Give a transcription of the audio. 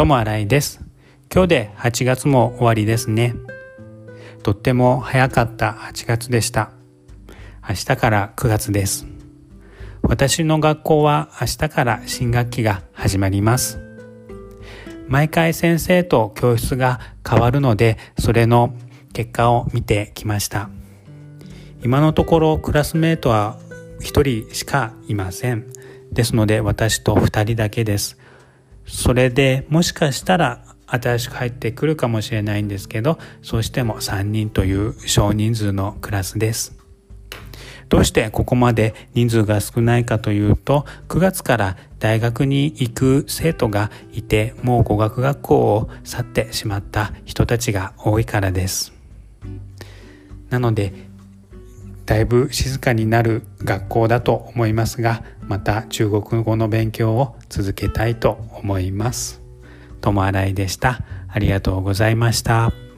友新井です。今日で8月も終わりですね。とっても早かった8月でした。明日から9月です。私の学校は明日から新学期が始まります。毎回先生と教室が変わるのでそれの結果を見てきました。今のところクラスメートは1人しかいません。ですので私と2人だけです。それでもしかしたら新しく入ってくるかもしれないんですけどそうしても3人という少人数のクラスです。どうしてここまで人数が少ないかというと9月から大学に行く生徒がいてもう語学学校を去ってしまった人たちが多いからです。なのでだいぶ静かになる学校だと思いますがまた中国語の勉強を続けたいと思います。友新井でした。ありがとうございました。